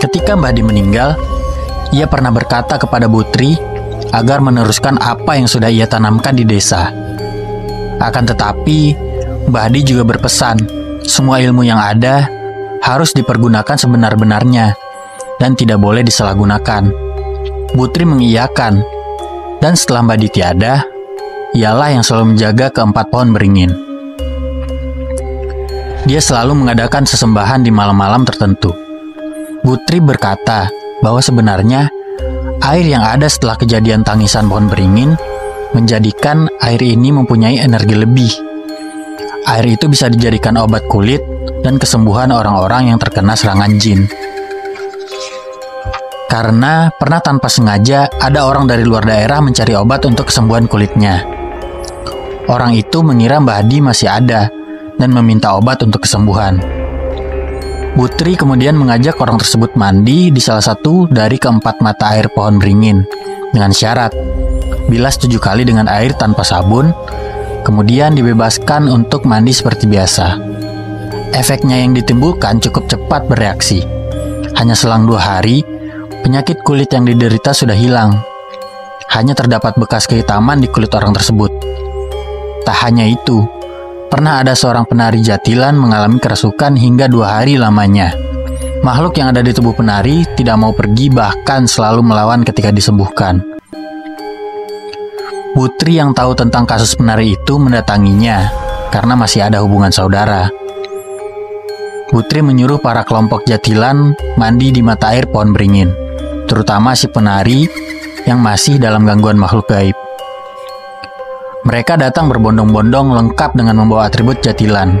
Ketika Mbah Di meninggal, ia pernah berkata kepada Putri agar meneruskan apa yang sudah ia tanamkan di desa. Akan tetapi, Mbah Di juga berpesan, semua ilmu yang ada harus dipergunakan sebenar-benarnya dan tidak boleh disalahgunakan. Putri mengiyakan, dan setelah Mbak Di tiada, ialah yang selalu menjaga keempat pohon beringin. Dia selalu mengadakan sesembahan di malam-malam tertentu. Putri berkata bahwa sebenarnya air yang ada setelah kejadian tangisan pohon beringin menjadikan air ini mempunyai energi lebih. Air itu bisa dijadikan obat kulit dan kesembuhan orang-orang yang terkena serangan jin. Karena pernah tanpa sengaja ada orang dari luar daerah mencari obat untuk kesembuhan kulitnya. Orang itu mengira Mbah Adi masih ada dan meminta obat untuk kesembuhan. Putri kemudian mengajak orang tersebut mandi di salah satu dari keempat mata air pohon beringin dengan syarat bilas tujuh kali dengan air tanpa sabun, kemudian dibebaskan untuk mandi seperti biasa. Efeknya yang ditimbulkan cukup cepat bereaksi. Hanya selang dua hari, penyakit kulit yang diderita sudah hilang. Hanya terdapat bekas kehitaman di kulit orang tersebut. Tak hanya itu, pernah ada seorang penari jatilan mengalami kerasukan hingga dua hari lamanya. Makhluk yang ada di tubuh penari tidak mau pergi bahkan selalu melawan ketika disembuhkan. Putri yang tahu tentang kasus penari itu mendatanginya karena masih ada hubungan saudara. Putri menyuruh para kelompok jatilan mandi di mata air pohon beringin, terutama si penari yang masih dalam gangguan makhluk gaib. Mereka datang berbondong-bondong lengkap dengan membawa atribut jatilan.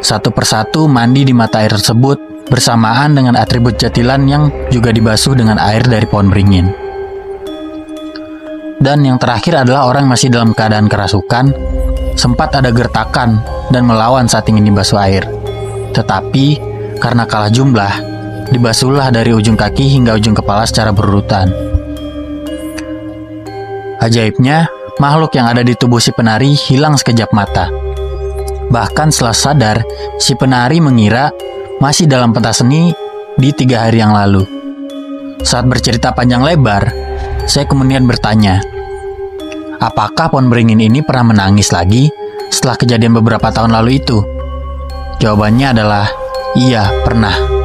Satu persatu mandi di mata air tersebut bersamaan dengan atribut jatilan yang juga dibasuh dengan air dari pohon beringin. Dan yang terakhir adalah orang masih dalam keadaan kerasukan, sempat ada gertakan dan melawan saat ingin dibasuh air. Tetapi, karena kalah jumlah, dibasuhlah dari ujung kaki hingga ujung kepala secara berurutan. Ajaibnya, makhluk yang ada di tubuh si penari hilang sekejap mata. Bahkan setelah sadar, si penari mengira masih dalam pentas seni di tiga hari yang lalu. Saat bercerita panjang lebar, saya kemudian bertanya, apakah pohon beringin ini pernah menangis lagi setelah kejadian beberapa tahun lalu itu? Jawabannya adalah iya, pernah.